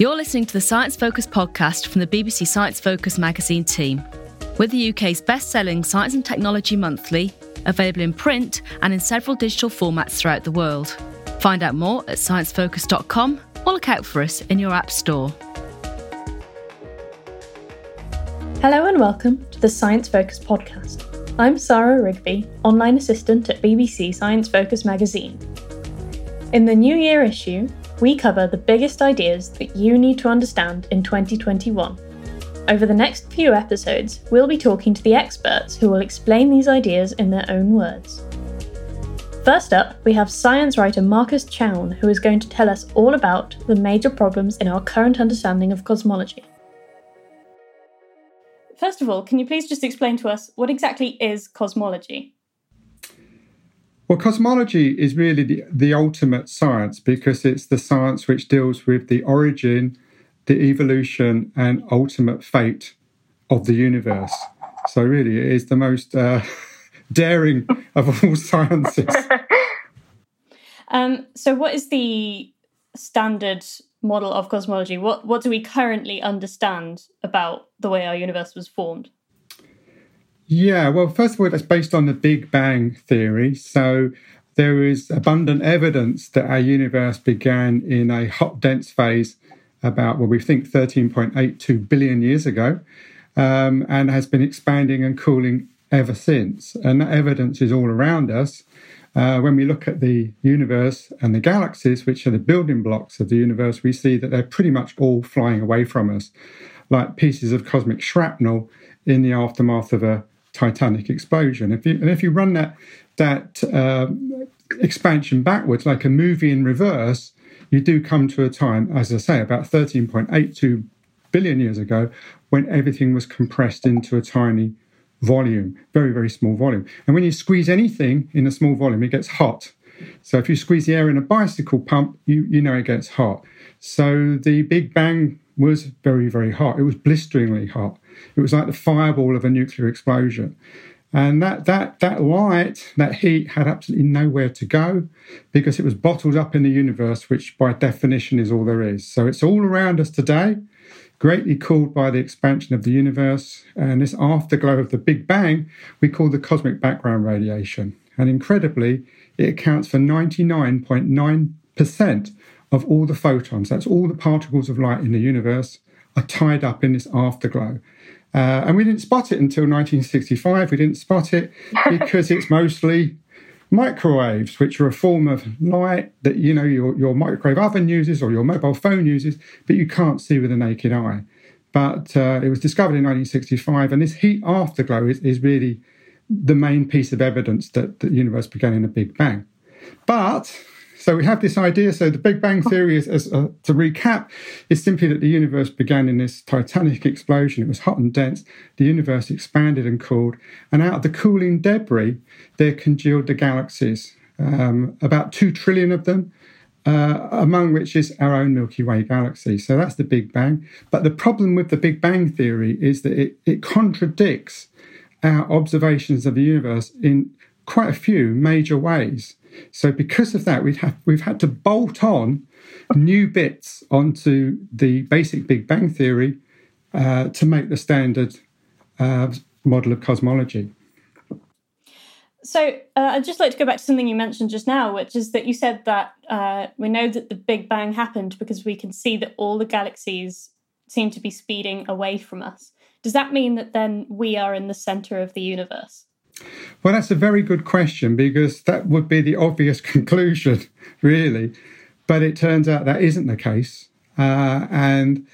You're listening to the Science Focus podcast from the BBC Science Focus magazine team. We're the UK's best selling science and technology monthly, available in print and in several digital formats throughout the world. Find out more at sciencefocus.com or look out for us in your App Store. Hello and welcome to the Science Focus podcast. I'm Sarah Rigby, online assistant at BBC Science Focus magazine. In the New Year issue, we cover the biggest ideas that you need to understand in 2021. Over the next few episodes, we'll be talking to the experts who will explain these ideas in their own words. First up, we have science writer Marcus Chown, who is going to tell us all about the major problems in our current understanding of cosmology. First of all, can you please just explain to us what exactly is cosmology? Well, cosmology is really the, the ultimate science because it's the science which deals with the origin, the evolution, and ultimate fate of the universe. So, really, it is the most uh, daring of all sciences. um, so, what is the standard model of cosmology? What what do we currently understand about the way our universe was formed? Yeah, well, first of all, that's based on the Big Bang theory. So there is abundant evidence that our universe began in a hot, dense phase about, well, we think 13.82 billion years ago, um, and has been expanding and cooling ever since. And that evidence is all around us. Uh, when we look at the universe and the galaxies, which are the building blocks of the universe, we see that they're pretty much all flying away from us, like pieces of cosmic shrapnel in the aftermath of a Titanic explosion. If you, and if you run that that uh, expansion backwards, like a movie in reverse, you do come to a time, as I say, about 13.82 billion years ago, when everything was compressed into a tiny volume, very, very small volume. And when you squeeze anything in a small volume, it gets hot. So if you squeeze the air in a bicycle pump, you, you know it gets hot. So the Big Bang was very, very hot. It was blisteringly hot. It was like the fireball of a nuclear explosion. And that, that, that light, that heat had absolutely nowhere to go because it was bottled up in the universe, which by definition is all there is. So it's all around us today, greatly cooled by the expansion of the universe. And this afterglow of the Big Bang, we call the cosmic background radiation. And incredibly, it accounts for 99.9% of all the photons, that's all the particles of light in the universe, are tied up in this afterglow. Uh, and we didn't spot it until 1965. We didn't spot it because it's mostly microwaves, which are a form of light that you know your, your microwave oven uses or your mobile phone uses, but you can't see with the naked eye. But uh, it was discovered in 1965, and this heat afterglow is, is really the main piece of evidence that the universe began in a Big Bang. But so we have this idea. So the Big Bang Theory is, is uh, to recap, is simply that the universe began in this titanic explosion. It was hot and dense. The universe expanded and cooled, and out of the cooling debris, there congealed the galaxies. Um, about two trillion of them, uh, among which is our own Milky Way galaxy. So that's the Big Bang. But the problem with the Big Bang Theory is that it, it contradicts our observations of the universe in quite a few major ways. So because of that, we've had, we've had to bolt on new bits onto the basic Big Bang theory uh, to make the standard uh, model of cosmology. So uh, I'd just like to go back to something you mentioned just now, which is that you said that uh, we know that the Big Bang happened because we can see that all the galaxies seem to be speeding away from us. Does that mean that then we are in the center of the universe? Well, that's a very good question because that would be the obvious conclusion, really. But it turns out that isn't the case. Uh, and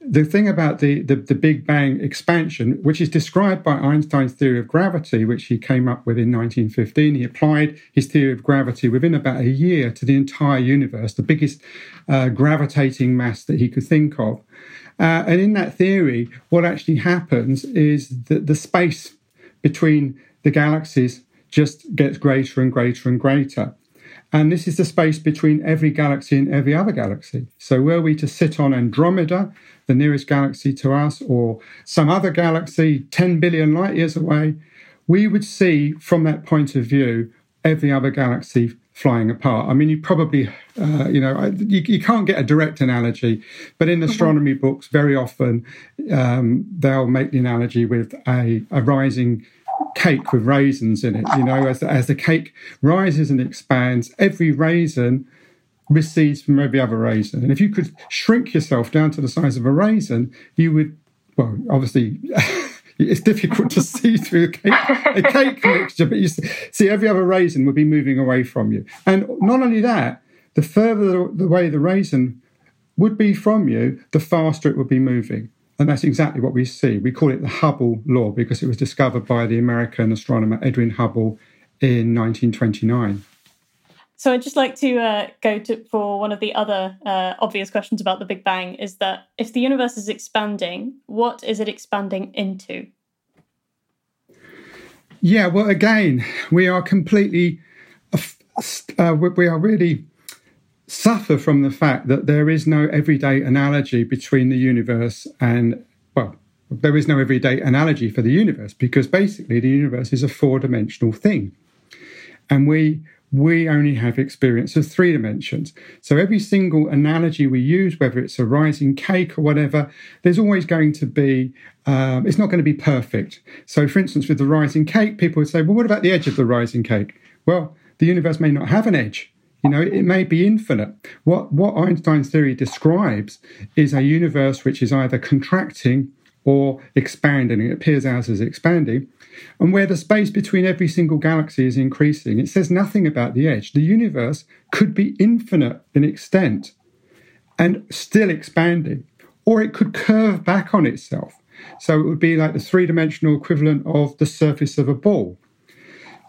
the thing about the, the, the, Big Bang expansion, which is described by Einstein's theory of gravity, which he came up with in 1915, he applied his theory of gravity within about a year to the entire universe, the biggest uh, gravitating mass that he could think of. Uh, and in that theory, what actually happens is that the space between the galaxies just gets greater and greater and greater. And this is the space between every galaxy and every other galaxy. So, were we to sit on Andromeda, the nearest galaxy to us, or some other galaxy 10 billion light years away, we would see from that point of view every other galaxy flying apart. I mean, you probably, uh, you know, you, you, can't get a direct analogy, but in mm-hmm. astronomy books, very often um, they'll make the analogy with a, a rising cake with raisins in it. You know, as the, as the cake rises and expands, every raisin recedes from every other raisin. And if you could shrink yourself down to the size of a raisin, you would, well, obviously. it's difficult to see through a cake, a cake mixture, but you see every other raisin would be moving away from you. And not only that, the further the way the raisin would be from you, the faster it would be moving. And that's exactly what we see. We call it the Hubble law because it was discovered by the American astronomer Edwin Hubble in 1929. So I'd just like to uh, go to for one of the other uh, obvious questions about the Big Bang is that if the universe is expanding, what is it expanding into? Yeah, well, again, we are completely, uh, we are really suffer from the fact that there is no everyday analogy between the universe and, well, there is no everyday analogy for the universe because basically the universe is a four dimensional thing. And we we only have experience of three dimensions. So every single analogy we use, whether it's a rising cake or whatever, there's always going to be, um, it's not going to be perfect. So, for instance, with the rising cake, people would say, well, what about the edge of the rising cake? Well, the universe may not have an edge. You know, it may be infinite. What, what Einstein's theory describes is a universe which is either contracting or expanding. It appears ours as expanding. And where the space between every single galaxy is increasing, it says nothing about the edge. The universe could be infinite in extent and still expanding, or it could curve back on itself. So it would be like the three dimensional equivalent of the surface of a ball.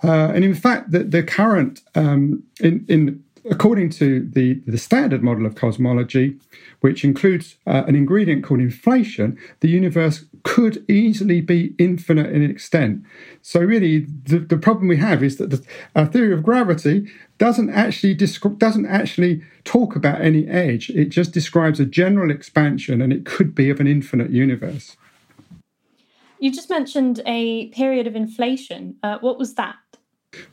Uh, and in fact, the, the current, um, in, in, according to the, the standard model of cosmology, which includes uh, an ingredient called inflation, the universe could easily be infinite in extent. So, really, the, the problem we have is that the, our theory of gravity doesn't actually doesn't actually talk about any edge. It just describes a general expansion, and it could be of an infinite universe. You just mentioned a period of inflation. Uh, what was that?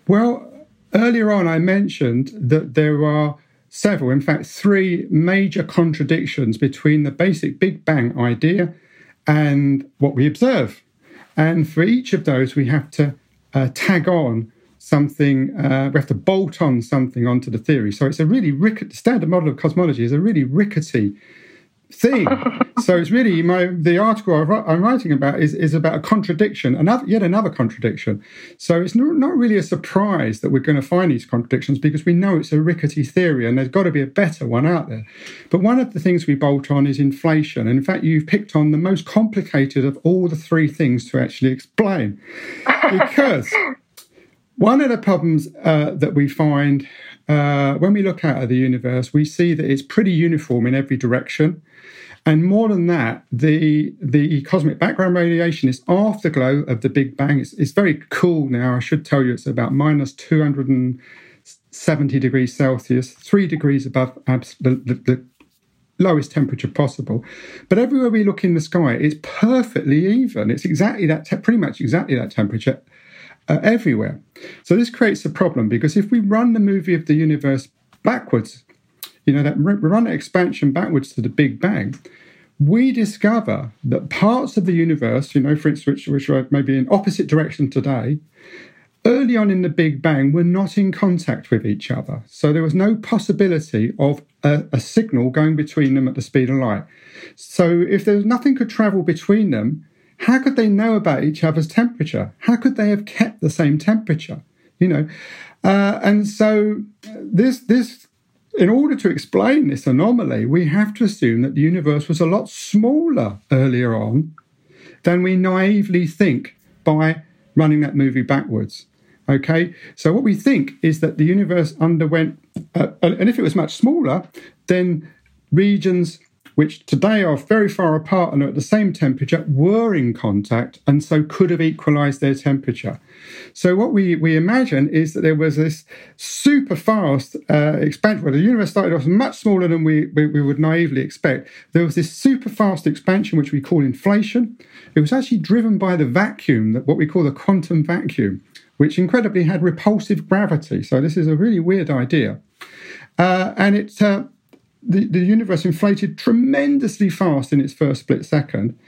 Well, earlier on, I mentioned that there are several, in fact, three major contradictions between the basic Big Bang idea and what we observe. And for each of those, we have to uh, tag on something, uh, we have to bolt on something onto the theory. So it's a really rickety, standard model of cosmology is a really rickety thing. so it's really my the article I'm writing about is is about a contradiction, another yet another contradiction. So it's not, not really a surprise that we're going to find these contradictions because we know it's a rickety theory and there's got to be a better one out there. But one of the things we bolt on is inflation. And in fact, you've picked on the most complicated of all the three things to actually explain because. One of the problems uh, that we find uh, when we look out at the universe, we see that it's pretty uniform in every direction. And more than that, the the cosmic background radiation is afterglow of the Big Bang. It's, it's very cool now. I should tell you, it's about minus 270 degrees Celsius, three degrees above abs- the, the, the lowest temperature possible. But everywhere we look in the sky, it's perfectly even. It's exactly that, te- pretty much exactly that temperature uh, everywhere. So this creates a problem because if we run the movie of the universe backwards, you know, that run expansion backwards to the Big Bang, we discover that parts of the universe, you know, for instance, which, which are maybe in opposite direction today, early on in the Big Bang were not in contact with each other. So there was no possibility of a, a signal going between them at the speed of light. So if there was nothing could travel between them, how could they know about each other's temperature? How could they have kept the same temperature? You know, uh, and so this this in order to explain this anomaly, we have to assume that the universe was a lot smaller earlier on than we naively think by running that movie backwards. Okay, so what we think is that the universe underwent, uh, and if it was much smaller, then regions which today are very far apart and are at the same temperature, were in contact and so could have equalized their temperature. So, what we, we imagine is that there was this super fast uh, expansion. Well, the universe started off much smaller than we, we, we would naively expect. There was this super fast expansion, which we call inflation. It was actually driven by the vacuum, that what we call the quantum vacuum, which incredibly had repulsive gravity. So, this is a really weird idea. Uh, and it uh, the, the universe inflated tremendously fast in its first split second.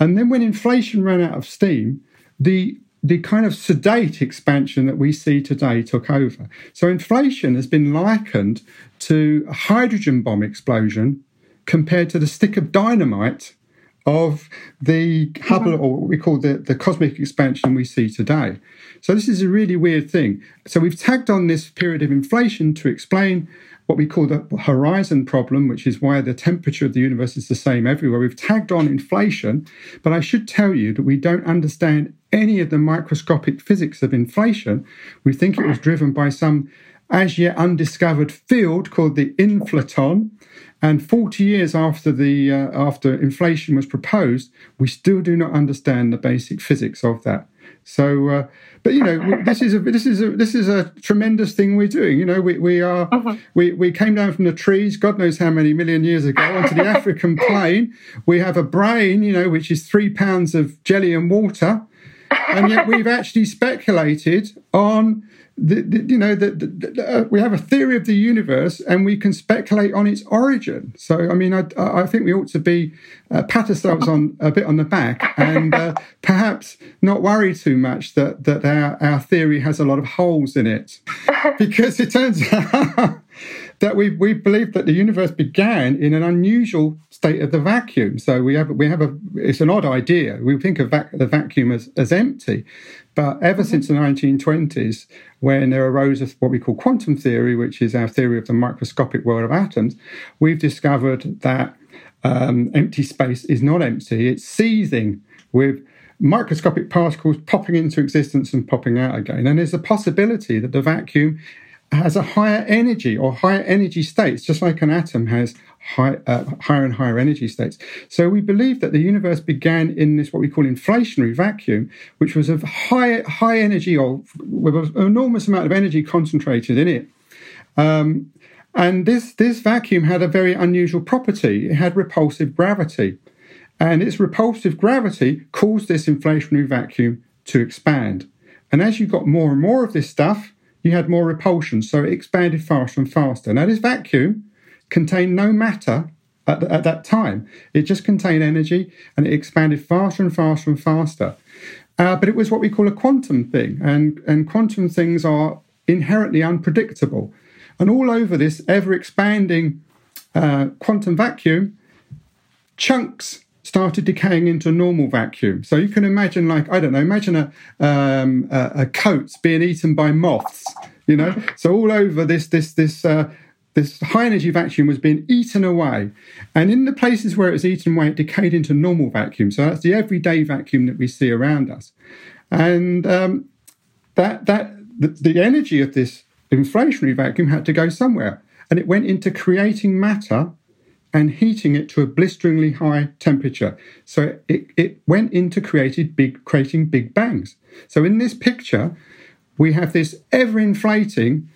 And then when inflation ran out of steam, the the kind of sedate expansion that we see today took over. So inflation has been likened to a hydrogen bomb explosion compared to the stick of dynamite of the Hubble, or what we call the, the cosmic expansion we see today. So this is a really weird thing. So we've tagged on this period of inflation to explain what we call the horizon problem, which is why the temperature of the universe is the same everywhere. We've tagged on inflation, but I should tell you that we don't understand any of the microscopic physics of inflation. We think it was driven by some as yet undiscovered field called the inflaton. And 40 years after the uh, after inflation was proposed, we still do not understand the basic physics of that. So, uh, but you know, this is a this is a this is a tremendous thing we're doing. You know, we we are uh-huh. we we came down from the trees, God knows how many million years ago, onto the African plain. We have a brain, you know, which is three pounds of jelly and water, and yet we've actually speculated on the, the, you know, the, the, uh, we have a theory of the universe and we can speculate on its origin. So, I mean, I, I think we ought to be uh, pat ourselves on a bit on the back and uh, perhaps not worry too much that that our, our theory has a lot of holes in it, because it turns out that we we believe that the universe began in an unusual state of the vacuum. So we have we have a it's an odd idea. We think of vac, the vacuum as as empty, but ever mm-hmm. since the 1920s, when there arose what we call quantum theory, which is our theory of the microscopic world of atoms, we've discovered that um, empty space is not empty, it's seething with microscopic particles popping into existence and popping out again. And there's a possibility that the vacuum has a higher energy or higher energy states, just like an atom has high, uh, higher and higher energy states. So we believe that the universe began in this what we call inflationary vacuum, which was of high high energy or with an enormous amount of energy concentrated in it. Um, and this this vacuum had a very unusual property. It had repulsive gravity, and its repulsive gravity caused this inflationary vacuum to expand. And as you got more and more of this stuff, you had more repulsion, so it expanded faster and faster. Now, this vacuum contained no matter at, the, at that time, it just contained energy and it expanded faster and faster and faster. Uh, but it was what we call a quantum thing, and, and quantum things are inherently unpredictable. And all over this ever expanding uh, quantum vacuum, chunks started decaying into a normal vacuum. So you can imagine, like, I don't know, imagine a, um, a, a coat being eaten by moths, you know? So all over this, this, this, uh, this high energy vacuum was being eaten away. And in the places where it was eaten away, it decayed into normal vacuum. So that's the everyday vacuum that we see around us. And um, that, that the, the energy of this inflationary vacuum had to go somewhere. And it went into creating matter and heating it to a blisteringly high temperature. So it, it went into created big, creating big bangs. So in this picture, we have this ever inflating,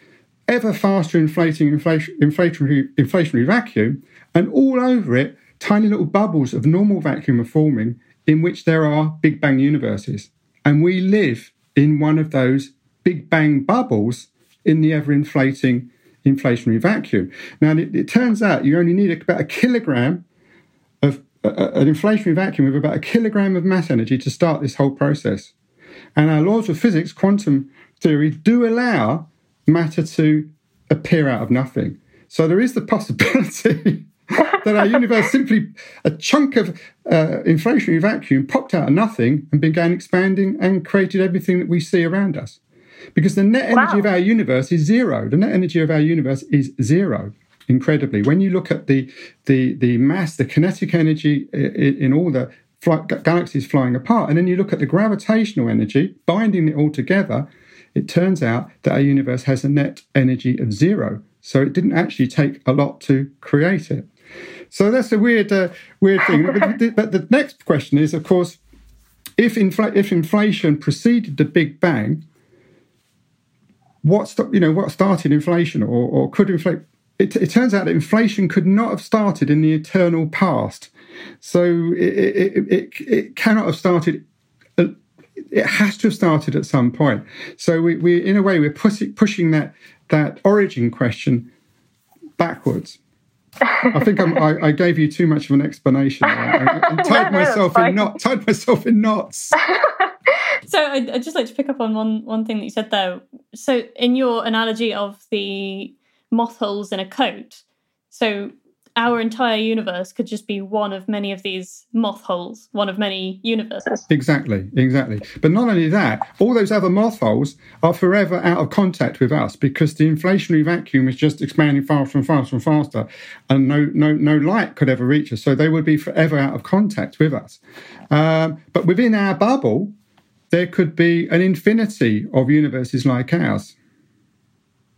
ever faster inflating inflation, inflationary, inflationary vacuum, and all over it, tiny little bubbles of normal vacuum are forming in which there are Big Bang universes. And we live in one of those Big Bang bubbles in the ever inflating inflationary vacuum. Now, it, it turns out you only need about a kilogram of uh, an inflationary vacuum of about a kilogram of mass energy to start this whole process. And our laws of physics, quantum theory do allow matter to appear out of nothing. So there is the possibility that our universe simply a chunk of uh, inflationary vacuum popped out of nothing and began expanding and created everything that we see around us. Because the net energy wow. of our universe is zero. The net energy of our universe is zero. Incredibly, when you look at the the the mass, the kinetic energy in, in all the fly, galaxies flying apart, and then you look at the gravitational energy binding it all together, it turns out that our universe has a net energy of zero. So it didn't actually take a lot to create it. So that's a weird, uh, weird thing. but, the, but, the, next question is, of course, if, infl- if inflation preceded the Big Bang, what you know what started inflation, or, or could inflate? It, it, turns out that inflation could not have started in the eternal past. So it, it, it, it cannot have started uh, it has to have started at some point. So we, we in a way, we're pushing, pushing that that origin question backwards. I think I, I gave you too much of an explanation. I, I tied no, myself in knots. Tied myself in knots. so I'd, I'd, just like to pick up on one one thing that you said there. So in your analogy of the moth holes in a coat, so our entire universe could just be one of many of these moth holes, one of many universes. Exactly, exactly. But not only that, all those other moth holes are forever out of contact with us because the inflationary vacuum is just expanding faster and faster and faster, and no no no light could ever reach us. So they would be forever out of contact with us. Um, but within our bubble, there could be an infinity of universes like ours.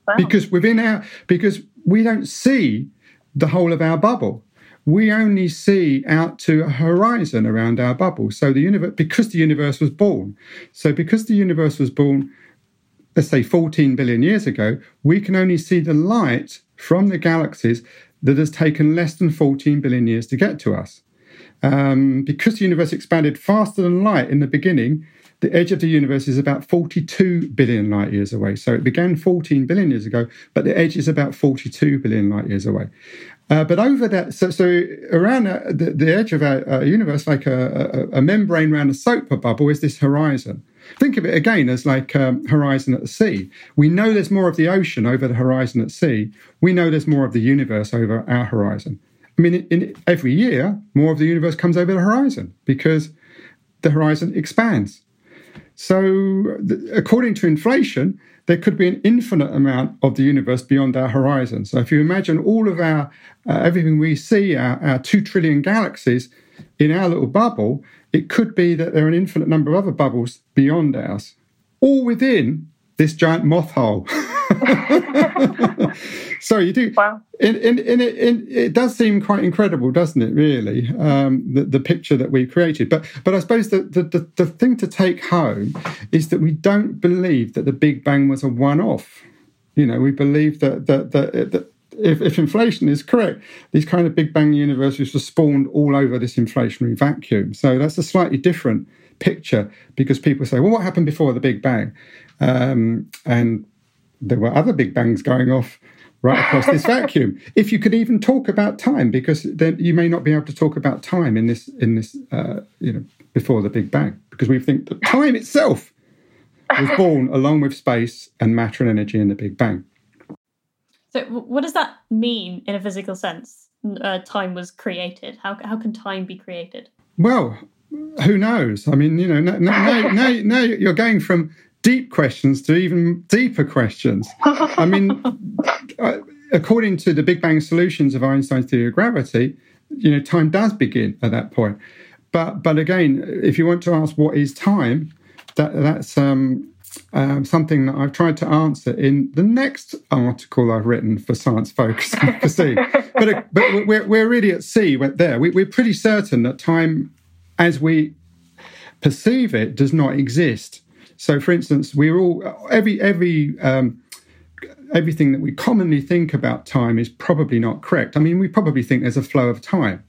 Wow. Because within our because we don't see the whole of our bubble. We only see out to a horizon around our bubble. So the universe, because the universe was born. So because the universe was born, let's say 14 billion years ago, we can only see the light from the galaxies that has taken less than 14 billion years to get to us. Um, because the universe expanded faster than light in the beginning, the edge of the universe is about 42 billion light years away. So it began 14 billion years ago, but the edge is about 42 billion light years away. Uh, but over that, so, so around uh, the, the, edge of our, our universe, like a, a, a, membrane around a soap bubble, is this horizon. Think of it again as like um, horizon at the sea. We know there's more of the ocean over the horizon at sea. We know there's more of the universe over our horizon. I mean, in, in every year, more of the universe comes over the horizon because the horizon expands. So, according to inflation, there could be an infinite amount of the universe beyond our horizon. So, if you imagine all of our uh, everything we see, our, our two trillion galaxies in our little bubble, it could be that there are an infinite number of other bubbles beyond ours, all within this giant moth hole. so you do. Wow. And, and, and it, it, does seem quite incredible, doesn't it? Really, um, the, the picture that we created. But but I suppose the, the, the the thing to take home is that we don't believe that the Big Bang was a one-off. You know, we believe that that that. that if, if inflation is correct, these kind of Big Bang universes were spawned all over this inflationary vacuum. So that's a slightly different picture because people say, well, what happened before the Big Bang? Um, and there were other big bangs going off right across this vacuum. If you could even talk about time, because then you may not be able to talk about time in this in this uh, you know before the Big Bang, because we think that time itself was born along with space and matter and energy in the Big Bang. So, what does that mean in a physical sense? Uh, time was created. How how can time be created? Well, who knows? I mean, you know, now, now, now, now you're going from deep questions to even deeper questions. I mean, according to the Big Bang solutions of Einstein's theory of gravity, you know, time does begin at that point. But but again, if you want to ask what is time, that that's um, um, something that I've tried to answer in the next article I've written for Science Focus magazine. but but we're we're really at sea. There. We, we're pretty certain that time, as we perceive it, does not exist. So, for instance, we're all every every um, everything that we commonly think about time is probably not correct. I mean, we probably think there's a flow of time,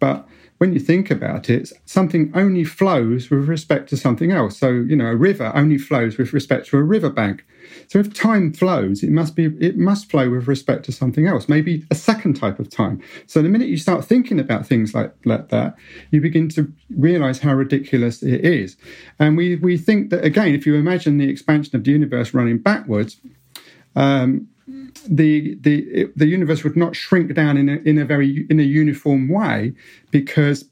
but when you think about it, something only flows with respect to something else. So, you know, a river only flows with respect to a riverbank. So if time flows, it must be it must flow with respect to something else, maybe a second type of time. So the minute you start thinking about things like, like that, you begin to realize how ridiculous it is. And we we think that again, if you imagine the expansion of the universe running backwards, um, the the the universe would not shrink down in a, in a very in a uniform way because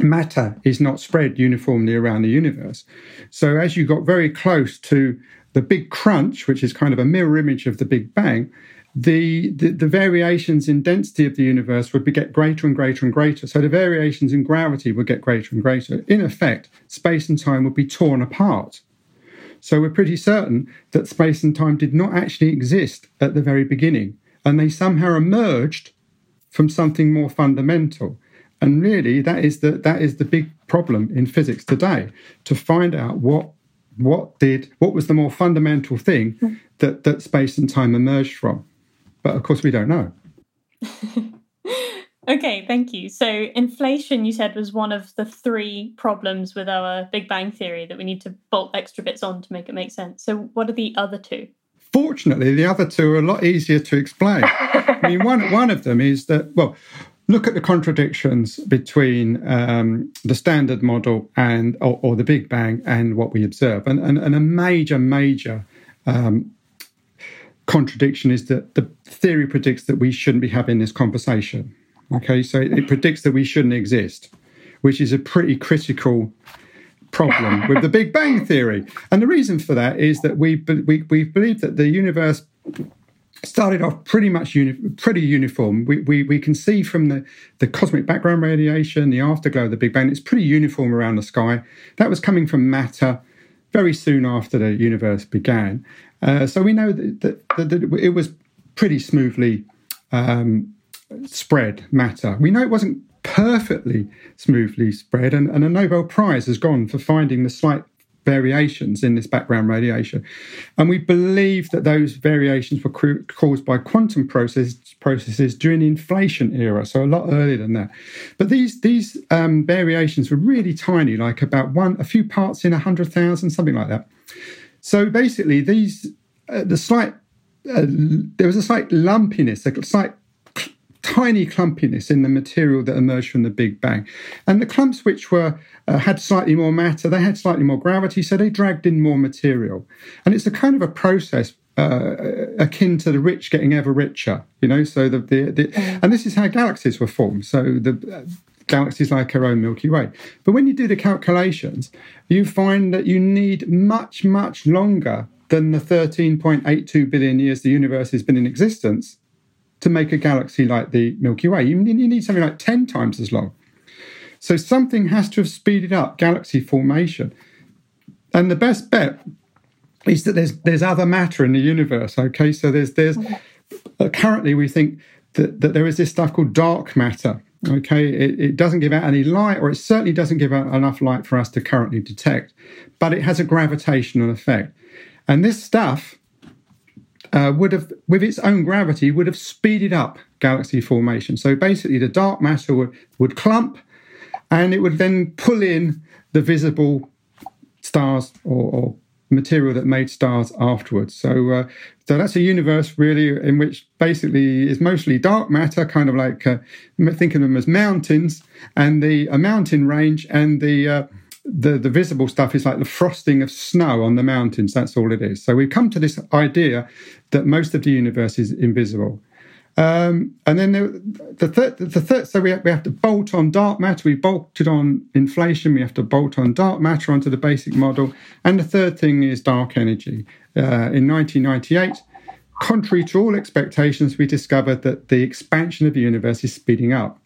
matter is not spread uniformly around the universe. So as you got very close to the big crunch, which is kind of a mirror image of the Big Bang, the, the, the, variations in density of the universe would be, get greater and greater and greater. So the variations in gravity would get greater and greater. In effect, space and time would be torn apart. So we're pretty certain that space and time did not actually exist at the very beginning, and they somehow emerged from something more fundamental. And really, that is the that is the big problem in physics today to find out what what did what was the more fundamental thing hmm. that that space and time emerged from. But of course, we don't know. okay, thank you. So, inflation, you said, was one of the three problems with our Big Bang theory that we need to bolt extra bits on to make it make sense. So, what are the other two? Fortunately, the other two are a lot easier to explain. I mean, one one of them is that well, look at the contradictions between um, the standard model and or, or, the Big Bang and what we observe. And, and, and a major, major um, contradiction is that the theory predicts that we shouldn't be having this conversation. Okay, so it, it predicts that we shouldn't exist, which is a pretty critical problem with the Big Bang theory. And the reason for that is that we we, we believe that the universe started off pretty much uni- pretty uniform. We, we, we can see from the, the cosmic background radiation, the afterglow of the Big Bang, it's pretty uniform around the sky. That was coming from matter very soon after the universe began. Uh, so we know that, that, that, that, it was pretty smoothly um, spread matter. We know it wasn't perfectly smoothly spread, and, and a Nobel Prize has gone for finding the slight variations in this background radiation. And we believe that those variations were caused by quantum process, processes during the inflation era, so a lot earlier than that. But these these um, variations were really tiny, like about one a few parts in a hundred thousand, something like that. So basically, these uh, the slight uh, there was a slight lumpiness, a slight tiny clumpiness in the material that emerged from the Big Bang. And the clumps which were uh, had slightly more matter, they had slightly more gravity, so they dragged in more material. And it's a kind of a process uh, akin to the rich getting ever richer, you know. So the, the, the mm. and this is how galaxies were formed. So the uh, galaxies like our own Milky Way. But when you do the calculations, you find that you need much much longer than the 13.82 billion years the universe has been in existence to make a galaxy like the Milky Way. You need something like 10 times as long. So something has to have speeded up galaxy formation. And the best bet is that there's there's other matter in the universe. Okay, so there's there's uh, currently we think that, that there is this stuff called dark matter. Okay, it, it doesn't give out any light, or it certainly doesn't give out enough light for us to currently detect, but it has a gravitational effect. And this stuff uh, would have, with its own gravity, would have speeded up galaxy formation. So basically, the dark matter would, would clump and it would then pull in the visible stars or, or material that made stars afterwards. So, uh, so that's a universe really in which basically is mostly dark matter, kind of like uh, think of them as mountains, and the a mountain range, and the uh, the, the visible stuff is like the frosting of snow on the mountains. That's all it is. So we've come to this idea that most of the universe is invisible. Um, and then the, the third, the third, so we have, we have to bolt on dark matter. We bolted on inflation. We have to bolt on dark matter onto the basic model. And the third thing is dark energy. Uh, in 1998, contrary to all expectations, we discovered that the expansion of the universe is speeding up.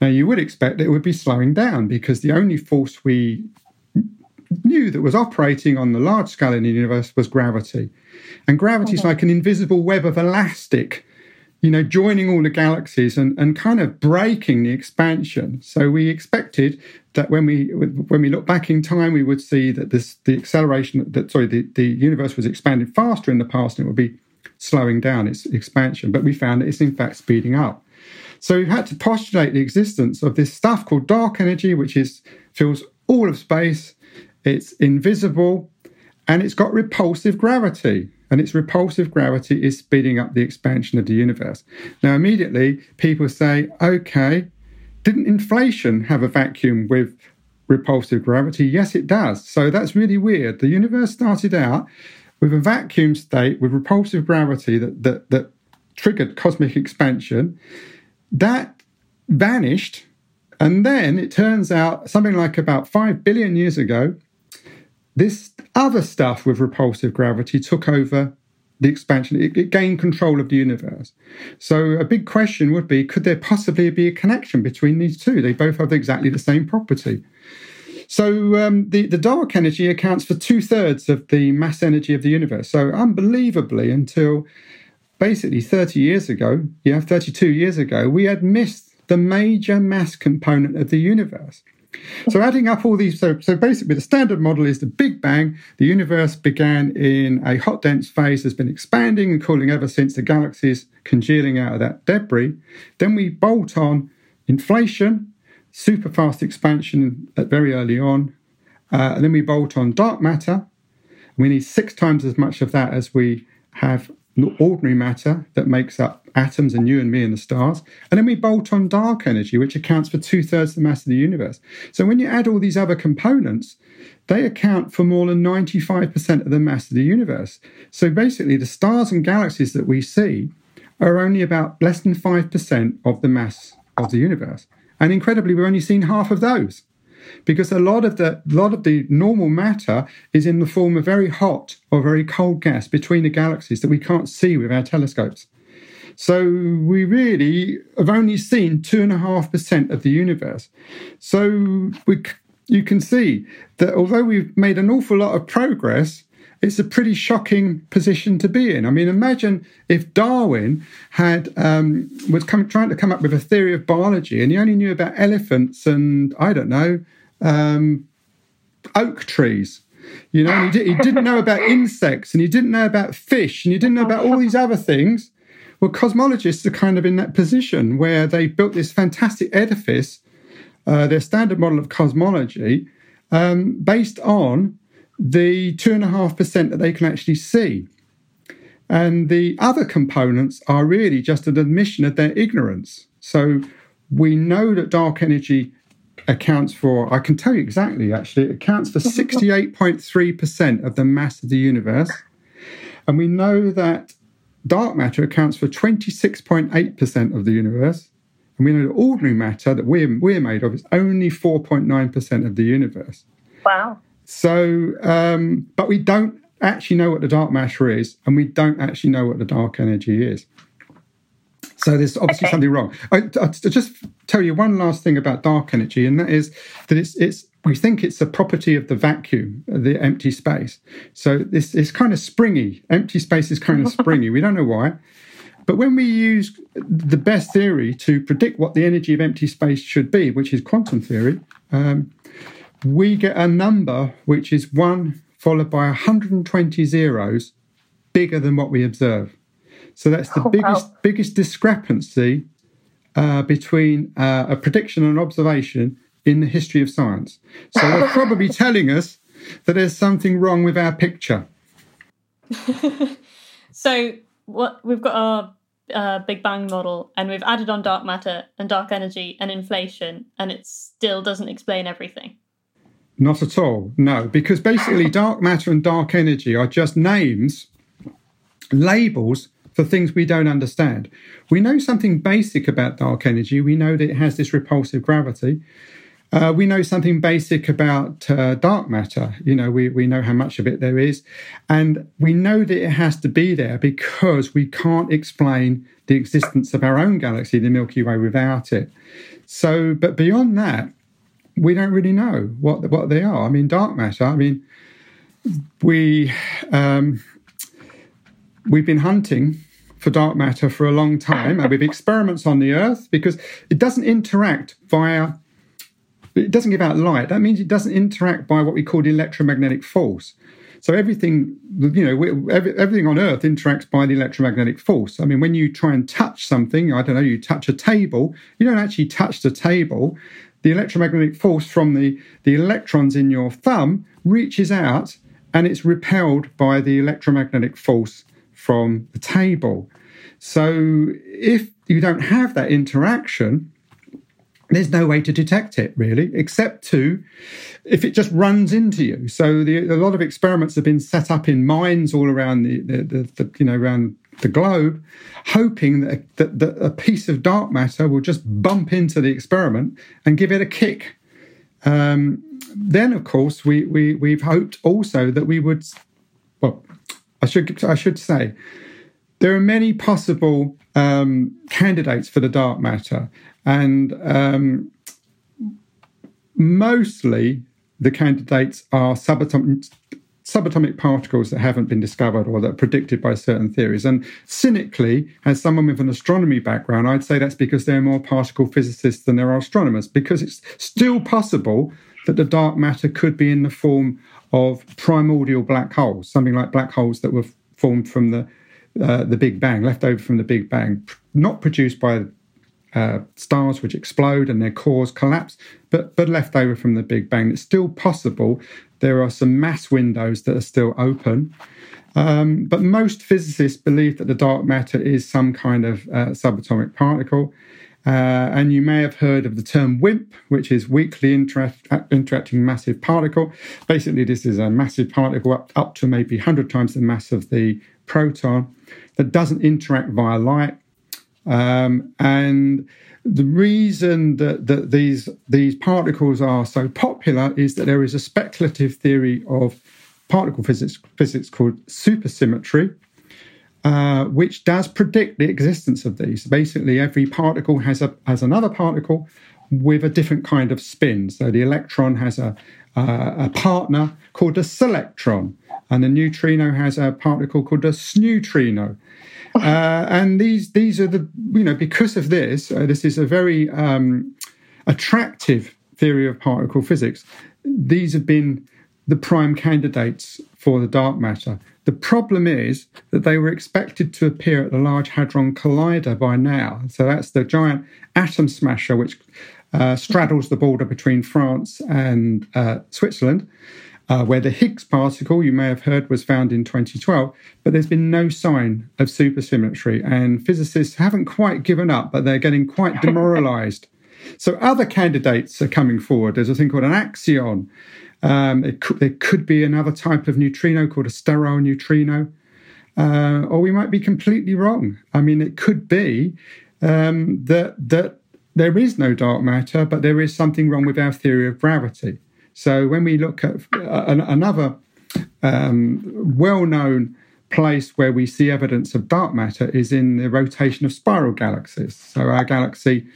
Now, you would expect it would be slowing down because the only force we knew that was operating on the large scale in the universe was gravity. And gravity is okay. like an invisible web of elastic, you know, joining all the galaxies and, and kind of braking the expansion. So we expected that when we when we look back in time, we would see that this the acceleration that sorry the, the universe was expanding faster in the past and it would be slowing down its expansion. But we found that it's in fact speeding up. So we've had to postulate the existence of this stuff called dark energy, which is fills all of space. It's invisible, and it's got repulsive gravity. And its repulsive gravity is speeding up the expansion of the universe. Now, immediately people say, okay, didn't inflation have a vacuum with repulsive gravity? Yes, it does. So that's really weird. The universe started out with a vacuum state with repulsive gravity that, that, that triggered cosmic expansion. That vanished. And then it turns out something like about 5 billion years ago, this other stuff with repulsive gravity took over the expansion. It, it, gained control of the universe. So a big question would be, could there possibly be a connection between these two? They both have exactly the same property. So um, the, the dark energy accounts for two thirds of the mass energy of the universe. So unbelievably, until basically 30 years ago, yeah, 32 years ago, we had missed the major mass component of the universe. So adding up all these, so, so basically the standard model is the Big Bang. The universe began in a hot dense phase, has been expanding and cooling ever since the galaxies congealing out of that debris. Then we bolt on inflation, super fast expansion at very early on. Uh, and then we bolt on dark matter. We need six times as much of that as we have ordinary matter that makes up atoms and you and me and the stars. And then we bolt on dark energy, which accounts for two thirds of the mass of the universe. So when you add all these other components, they account for more than 95% of the mass of the universe. So basically, the stars and galaxies that we see are only about less than 5% of the mass of the universe. And incredibly, we've only seen half of those because a lot of the lot of the normal matter is in the form of very hot or very cold gas between the galaxies that we can't see with our telescopes. So we really have only seen two and a half percent of the universe. So we, you can see that although we've made an awful lot of progress, it's a pretty shocking position to be in. I mean, imagine if Darwin had um, was come, trying to come up with a theory of biology, and he only knew about elephants and I don't know um, oak trees. You know, he, did, he didn't know about insects, and he didn't know about fish, and he didn't know about all these other things. Well, cosmologists are kind of in that position where they built this fantastic edifice, uh, their standard model of cosmology, um, based on the 2.5% that they can actually see. And the other components are really just an admission of their ignorance. So we know that dark energy accounts for, I can tell you exactly actually, it accounts for 68.3% of the mass of the universe. And we know that dark matter accounts for 26.8% of the universe. And we know that ordinary matter that we're, we're made of is only 4.9% of the universe. Wow. So, um, but we don't actually know what the dark matter is, and we don't actually know what the dark energy is. So there's obviously okay. something wrong. I, I, just tell you one last thing about dark energy, and that is that it's it's we think it's a property of the vacuum, the empty space. So this is kind of springy. Empty space is kind of springy. we don't know why. But when we use the best theory to predict what the energy of empty space should be, which is quantum theory, um, we get a number which is 1 followed by 120 zeros bigger than what we observe. So that's the oh, biggest wow. biggest discrepancy uh, between uh, a prediction and observation in the history of science. So they're probably telling us that there's something wrong with our picture. so what we've got our uh, Big Bang model, and we've added on dark matter and dark energy and inflation, and it still doesn't explain everything. Not at all, no, because basically dark matter and dark energy are just names, labels for things we don't understand. We know something basic about dark energy. We know that it has this repulsive gravity. Uh, we know something basic about uh, dark matter. You know, we, we know how much of it there is. And we know that it has to be there because we can't explain the existence of our own galaxy, the Milky Way, without it. So, but beyond that, we don't really know what what they are. I mean, dark matter. I mean, we um, we've been hunting for dark matter for a long time, and we've experiments on the Earth because it doesn't interact via. It doesn't give out light. That means it doesn't interact by what we call the electromagnetic force. So everything, you know, everything on Earth interacts by the electromagnetic force. I mean, when you try and touch something, I don't know, you touch a table, you don't actually touch the table the electromagnetic force from the, the electrons in your thumb reaches out and it's repelled by the electromagnetic force from the table. So if you don't have that interaction, there's no way to detect it really, except to if it just runs into you. So the, a lot of experiments have been set up in mines all around the, the, the, you know around the globe, hoping that, that, that a piece of dark matter will just bump into the experiment and give it a kick. Um, then, of course, we, we we've hoped also that we would. I should I should say there are many possible um, candidates for the dark matter, and um, mostly the candidates are subatomic, subatomic particles that haven't been discovered or that are predicted by certain theories. And cynically, as someone with an astronomy background, I'd say that's because there are more particle physicists than there are astronomers, because it's still possible that the dark matter could be in the form of primordial black holes, something like black holes that were formed from the uh, the Big Bang, left over from the Big Bang, not produced by uh, stars which explode and their cores collapse, but but left over from the Big Bang. It's still possible. There are some mass windows that are still open. Um, but most physicists believe that the dark matter is some kind of uh, subatomic particle. Uh, and you may have heard of the term WIMP, which is weakly interact, interacting massive particle. Basically, this is a massive particle up, up to maybe 100 times the mass of the proton that doesn't interact via light. Um, and the reason that, that these, these particles are so popular is that there is a speculative theory of particle physics, physics called supersymmetry, uh, which does predict the existence of these. Basically, every particle has a has another particle with a different kind of spin. So the electron has a uh, a partner called a selectron, and the neutrino has a particle called a sneutrino. Uh, and these these are the you know because of this, uh, this is a very um, attractive theory of particle physics. These have been the prime candidates for the dark matter. The problem is that they were expected to appear at the Large Hadron Collider by now. So that's the giant atom smasher which uh, straddles the border between France and uh, Switzerland. Uh, where the Higgs particle, you may have heard, was found in 2012, but there's been no sign of supersymmetry. And physicists haven't quite given up, but they're getting quite demoralized. so other candidates are coming forward. There's a thing called an axion, um, it could, there could be another type of neutrino called a sterile neutrino, uh, or we might be completely wrong. I mean, it could be um, that that there is no dark matter, but there is something wrong with our theory of gravity. So when we look at uh, another um, well-known place where we see evidence of dark matter is in the rotation of spiral galaxies. So our galaxy,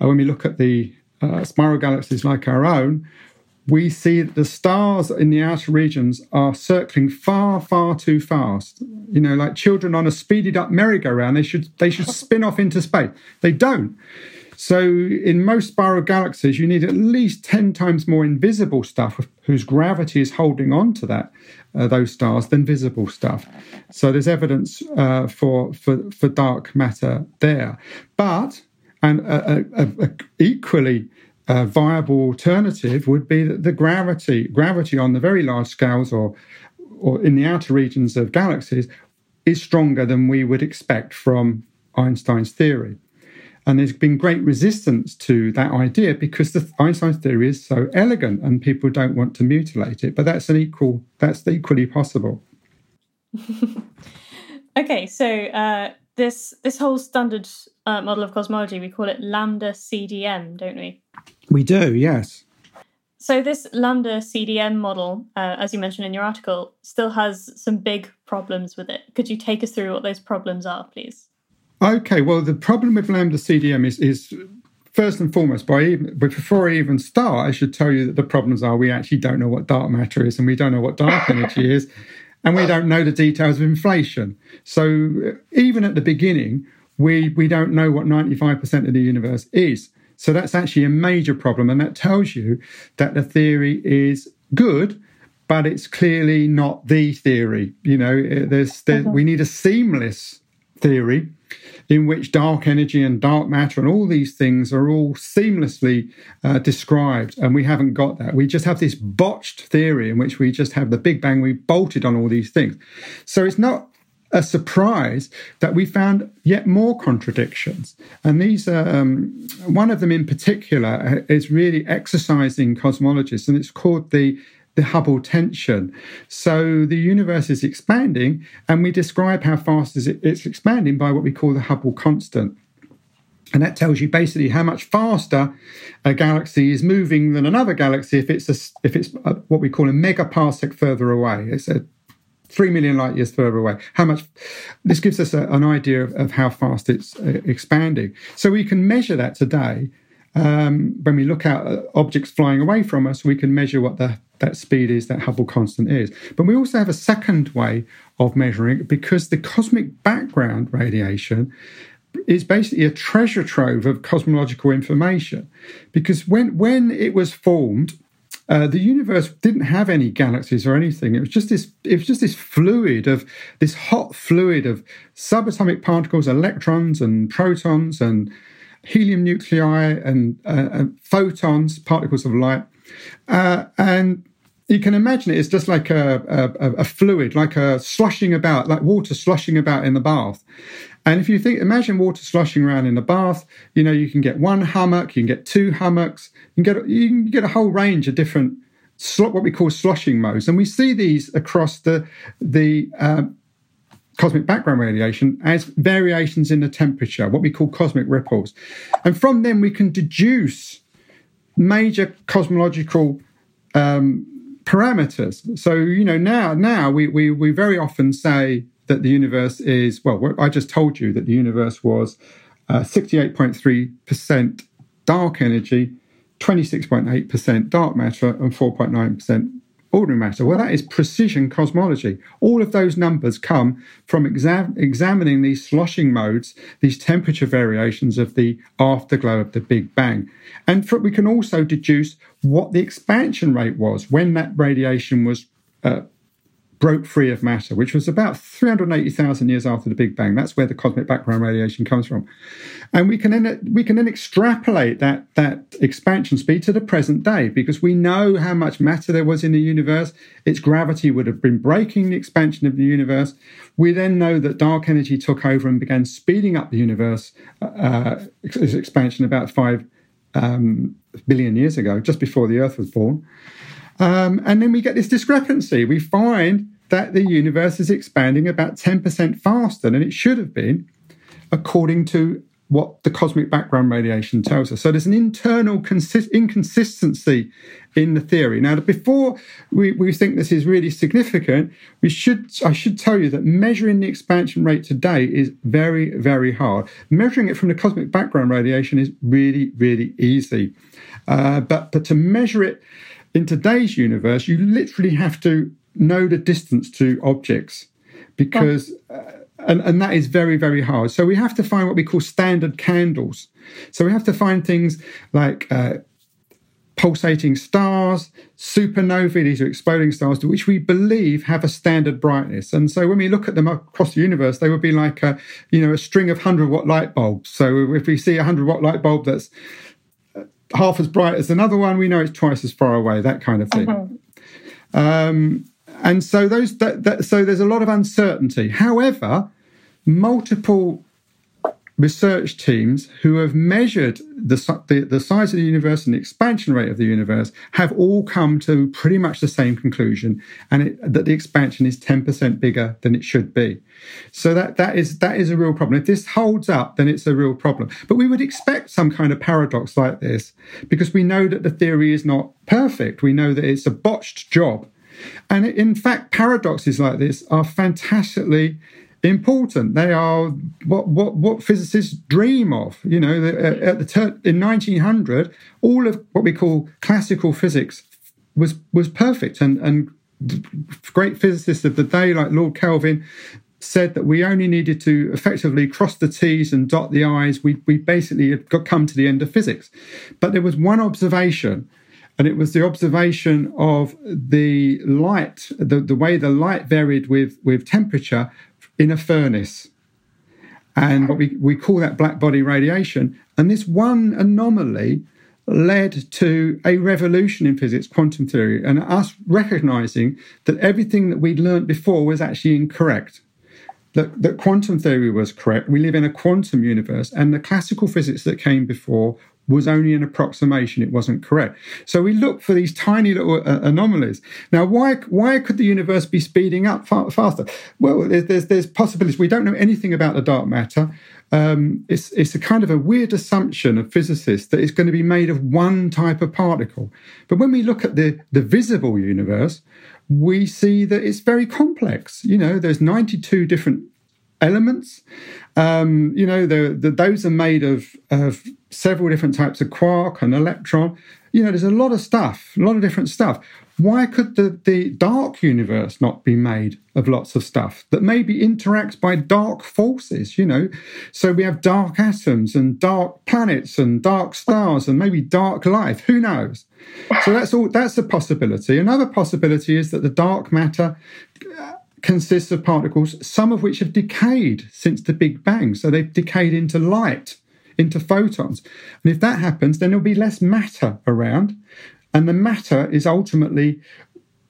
uh, when we look at the uh, spiral galaxies like our own, we see that the stars in the outer regions are circling far, far too fast. You know, like children on a speeded up merry-go-round, they should they should spin off into space. They don't. So in most spiral galaxies, you need at least 10 times more invisible stuff whose gravity is holding on to that uh, those stars than visible stuff. So there's evidence uh, for, for for dark matter there. But and a, a, a equally a viable alternative would be that the gravity gravity on the very large scales or or in the outer regions of galaxies is stronger than we would expect from Einstein's theory. And there's been great resistance to that idea because the Einstein's theory is so elegant and people don't want to mutilate it. But that's an equal that's equally possible. okay, so uh, this this whole standard uh, model of cosmology we call it lambda CDM, don't we? We do, yes. So, this Lambda CDM model, uh, as you mentioned in your article, still has some big problems with it. Could you take us through what those problems are, please? Okay, well, the problem with Lambda CDM is, is first and foremost, by before I even start, I should tell you that the problems are we actually don't know what dark matter is and we don't know what dark energy is, and we don't know the details of inflation. So, even at the beginning, we, we don't know what 95% of the universe is. So that's actually a major problem. And that tells you that the theory is good, but it's clearly not the theory. You know, there's, there, uh-huh. we need a seamless theory in which dark energy and dark matter and all these things are all seamlessly uh, described. And we haven't got that. We just have this botched theory in which we just have the Big Bang, we bolted on all these things. So it's not a surprise that we found yet more contradictions. And these, um, one of them in particular is really exercising cosmologists, and it's called the the Hubble tension. So the universe is expanding, and we describe how fast it's expanding by what we call the Hubble constant. And that tells you basically how much faster a galaxy is moving than another galaxy if it's a, if it's a, what we call a megaparsec further away. It's a three million light years further away. How much? This gives us a, an idea of, of, how fast it's uh, expanding. So we can measure that today. Um, when we look at uh, objects flying away from us, we can measure what the that speed is, that Hubble constant is. But we also have a second way of measuring it because the cosmic background radiation is basically a treasure trove of cosmological information. Because when, when it was formed, uh, the universe didn't have any galaxies or anything. It was just this. It was just this fluid of this hot fluid of subatomic particles, electrons and protons and helium nuclei and, uh, and photons, particles of light, uh, and you can imagine it as just like a, a, a, fluid, like a slushing about, like water slushing about in the bath. And if you think, imagine water sloshing around in the bath, you know, you can get one hummock, you can get two hummocks, you can get, you can get a whole range of different, what we call sloshing modes. And we see these across the, the, um, cosmic background radiation as variations in the temperature, what we call cosmic ripples. And from them, we can deduce major cosmological um, parameters. So you know now now we we we very often say that the universe is well. I just told you that the universe was uh, sixty eight point three percent dark energy, twenty six point eight percent dark matter, and four point nine percent ordinary matter. Well, that is precision cosmology. All of those numbers come from exa- examining these sloshing modes, these temperature variations of the afterglow of the Big Bang. And for, we can also deduce what the expansion rate was when that radiation was uh, broke free of matter, which was about 380,000 years after the Big Bang. That's where the cosmic background radiation comes from. And we can then, we can then extrapolate that, that expansion speed to the present day because we know how much matter there was in the universe. Its gravity would have been braking the expansion of the universe. We then know that dark energy took over and began speeding up the universe, uh, its expansion about five um, billion years ago, just before the Earth was born. Um, and then we get this discrepancy. We find that the universe is expanding about 10% faster than it should have been, according to what the cosmic background radiation tells us. So there's an internal consist- inconsistency in the theory. Now, before we, we think this is really significant, we should I should tell you that measuring the expansion rate today is very, very hard. Measuring it from the cosmic background radiation is really, really easy. Uh, but but to measure it in today's universe, you literally have to know the distance to objects because, uh, and, and that is very, very hard. So we have to find what we call standard candles. So we have to find things like uh, pulsating stars, supernovae, these are exploding stars, to which we believe have a standard brightness. And so when we look at them across the universe, they would be like a, you know, a string of 100 watt light bulbs. So if we see a 100 watt light bulb that's half as bright as another one, we know it's twice as far away, that kind of thing. Mm-hmm. Um, and so those that, that, so there's a lot of uncertainty. However, multiple research teams who have measured the, the, the, size of the universe and the expansion rate of the universe have all come to pretty much the same conclusion, and it, that the expansion is 10% bigger than it should be. So that, that is that is a real problem. If this holds up, then it's a real problem. But we would expect some kind of paradox like this because we know that the theory is not perfect. We know that it's a botched job. And in fact, paradoxes like this are fantastically important. They are what what what physicists dream of. You know, at the ter- in 1900, all of what we call classical physics was was perfect, and and great physicists of the day like Lord Kelvin said that we only needed to effectively cross the T's and dot the I's. We we basically had got come to the end of physics, but there was one observation. And it was the observation of the light, the, the way the light varied with, with temperature in a furnace. and what we, we call that black body radiation. And this one anomaly led to a revolution in physics, quantum theory, and us recognizing that everything that we'd learned before was actually incorrect. That, that quantum theory was correct. We live in a quantum universe, and the classical physics that came before was only an approximation. It wasn't correct. So we look for these tiny little uh, anomalies. Now, why why could the universe be speeding up faster? Well, there's, there's, there's possibilities. We don't know anything about the dark matter um, it's, it's a kind of a weird assumption of physicists that it's going to be made of one type of particle. But when we look at the, the visible universe, we see that it's very complex. You know, there's 92 different elements. Um, you know, the, the, those are made of, of several different types of quark and electron. You know, there's a lot of stuff, a lot of different stuff. Why could the, the dark universe not be made of lots of stuff that maybe interacts by dark forces, you know? So we have dark atoms and dark planets and dark stars and maybe dark life. Who knows? So that's all that's a possibility. Another possibility is that the dark matter uh, consists of particles, some of which have decayed since the Big Bang. So they've decayed into light, into photons. And if that happens, then there'll be less matter around. And the matter is ultimately,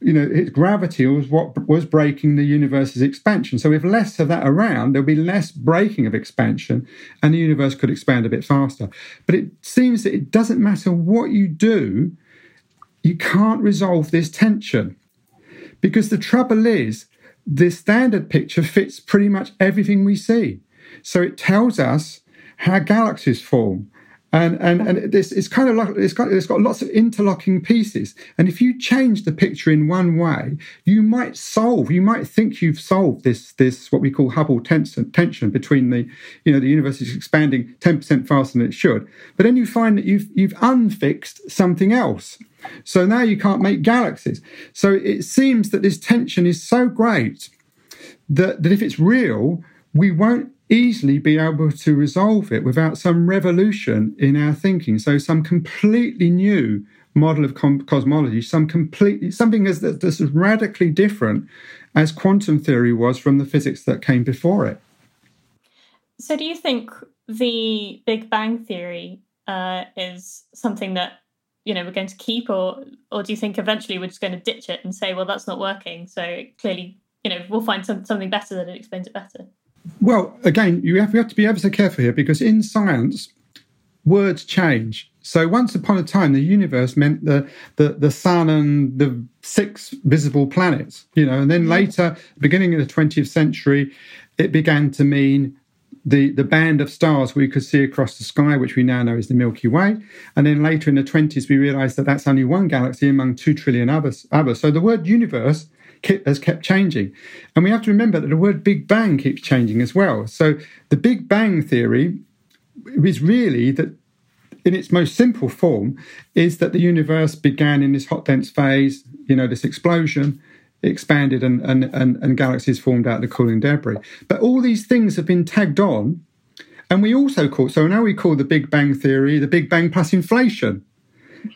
you know, its gravity was what was braking the universe's expansion. So if less of that around, there'll be less braking of expansion and the universe could expand a bit faster. But it seems that it doesn't matter what you do, you can't resolve this tension. Because the trouble is, the standard picture fits pretty much everything we see. So it tells us how galaxies form. And and and this it's kind of like it's got it's got lots of interlocking pieces. And if you change the picture in one way you might solve you might think you've solved this this what we call hubble tension tension between the you know the universe is expanding 10% faster than it should. But then you find that you've you've unfixed something else. So now you can't make galaxies. So it seems that this tension is so great that that if it's real we won't easily be able to resolve it without some revolution in our thinking. So, some completely new model of com- cosmology, some completely something as that's radically different as quantum theory was from the physics that came before it. So, do you think the Big Bang theory uh, is something that you know we're going to keep, or or do you think eventually we're just going to ditch it and say, well, that's not working? So clearly, you know, we'll find some, something better that explains it better. Well, again, you have, you have to be ever so careful here because in science, words change. So once upon a time, the universe meant the, the, the sun and the six visible planets, you know, and then mm-hmm. later, beginning of the 20th century, it began to mean the, the band of stars we could see across the sky, which we now know is the Milky Way. And then later in the 20s, we realized that that's only one galaxy among two trillion others. others. So the word universe has kept changing. And we have to remember that the word Big Bang keeps changing as well. So the Big Bang theory is really that in its most simple form is that the universe began in this hot dense phase, you know, this explosion, expanded and, and, and, and galaxies formed out of the cooling debris. But all these things have been tagged on. And we also call, so now we call the Big Bang theory the Big Bang plus inflation.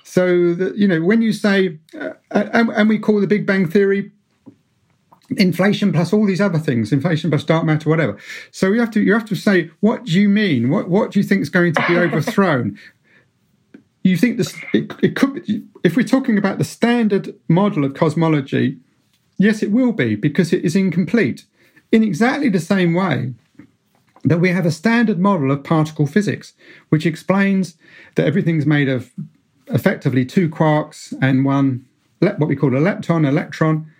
So that, you know, when you say, uh, and, and we call the Big Bang theory inflation plus all these other things, inflation plus dark matter, whatever. So you have to you have to say, what do you mean? What what do you think is going to be overthrown? you think this it, it could be, if we're talking about the standard model of cosmology, yes, it will be because it is incomplete. In exactly the same way that we have a standard model of particle physics, which explains that everything's made of effectively two quarks and one what we call a lepton, electron,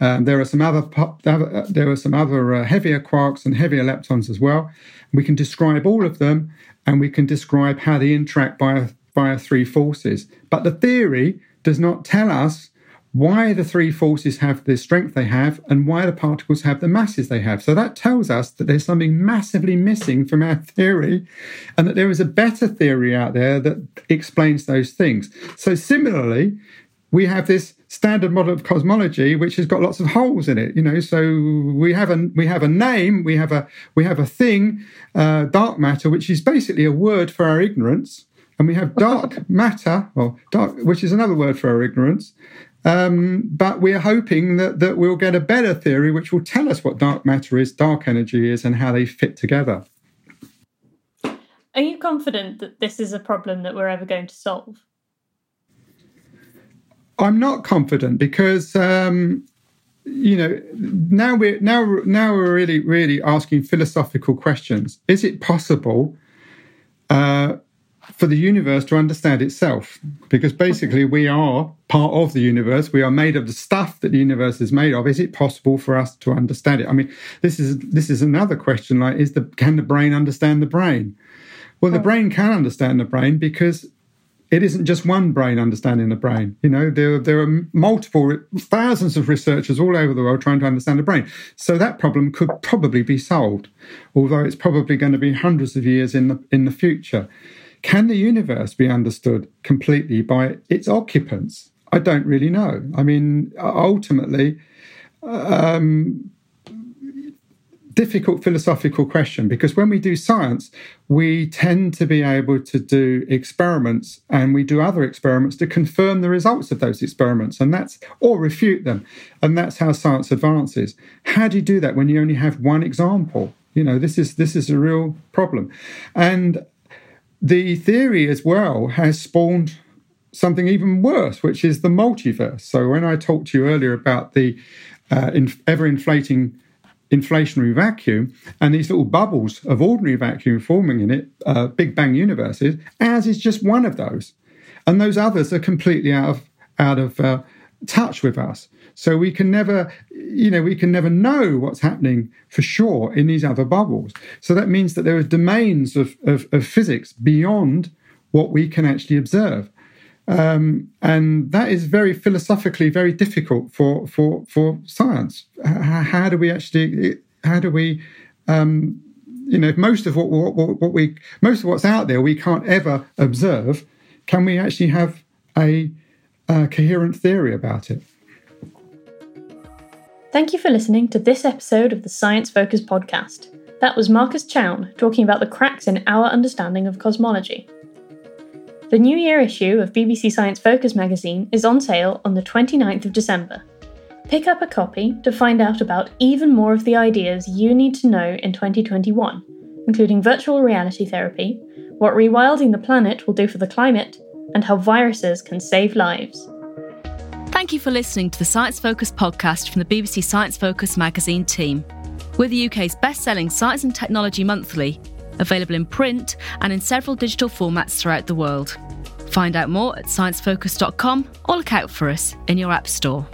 um, there are some other uh, there are some other uh, heavier quarks and heavier leptons as well. We can describe all of them, and we can describe how they interact via via three forces. But the theory does not tell us why the three forces have the strength they have and why the particles have the masses they have. So that tells us that there's something massively missing from our theory and that there is a better theory out there that explains those things. So similarly, we have this standard model of cosmology which has got lots of holes in it you know so we have a we have a name we have a we have a thing uh, dark matter which is basically a word for our ignorance and we have dark matter or dark which is another word for our ignorance um, but we're hoping that that we'll get a better theory which will tell us what dark matter is dark energy is and how they fit together Are you confident that this is a problem that we're ever going to solve? I'm not confident because um, you know now we're now now we're really really asking philosophical questions. Is it possible uh, for the universe to understand itself? Because basically we are part of the universe. We are made of the stuff that the universe is made of. Is it possible for us to understand it? I mean, this is this is another question. Like, is the can the brain understand the brain? Well, the brain can understand the brain because it isn't just one brain understanding the brain. You know, there, there are multiple, thousands of researchers all over the world trying to understand the brain. So that problem could probably be solved, although it's probably going to be hundreds of years in the, in the future. Can the universe be understood completely by its occupants? I don't really know. I mean, ultimately, um, difficult philosophical question because when we do science, we tend to be able to do experiments and we do other experiments to confirm the results of those experiments and that's or refute them. And that's how science advances. How do you do that when you only have one example? You know, this is this is a real problem. And the theory as well has spawned something even worse, which is the multiverse. So when I talked to you earlier about the uh, ever inflating inflationary vacuum and these little bubbles of ordinary vacuum forming in it, uh, Big Bang universes, ours is just one of those. And those others are completely out of, out of uh, touch with us. So we can never, you know, we can never know what's happening for sure in these other bubbles. So that means that there are domains of, of, of physics beyond what we can actually observe. Um, and that is very philosophically very difficult for for for science. How, how do we actually? How do we? Um, you know, most of what, what, what we most of what's out there we can't ever observe. Can we actually have a, a coherent theory about it? Thank you for listening to this episode of the Science Focus podcast. That was Marcus Chown talking about the cracks in our understanding of cosmology. The New Year issue of BBC Science Focus magazine is on sale on the 29th of December. Pick up a copy to find out about even more of the ideas you need to know in 2021, including virtual reality therapy, what rewilding the planet will do for the climate, and how viruses can save lives. Thank you for listening to the Science Focus podcast from the BBC Science Focus magazine team. We're the UK's best selling science and technology monthly available in print and in several digital formats throughout the world. Find out more at sciencefocus.com or look out for us in your App Store.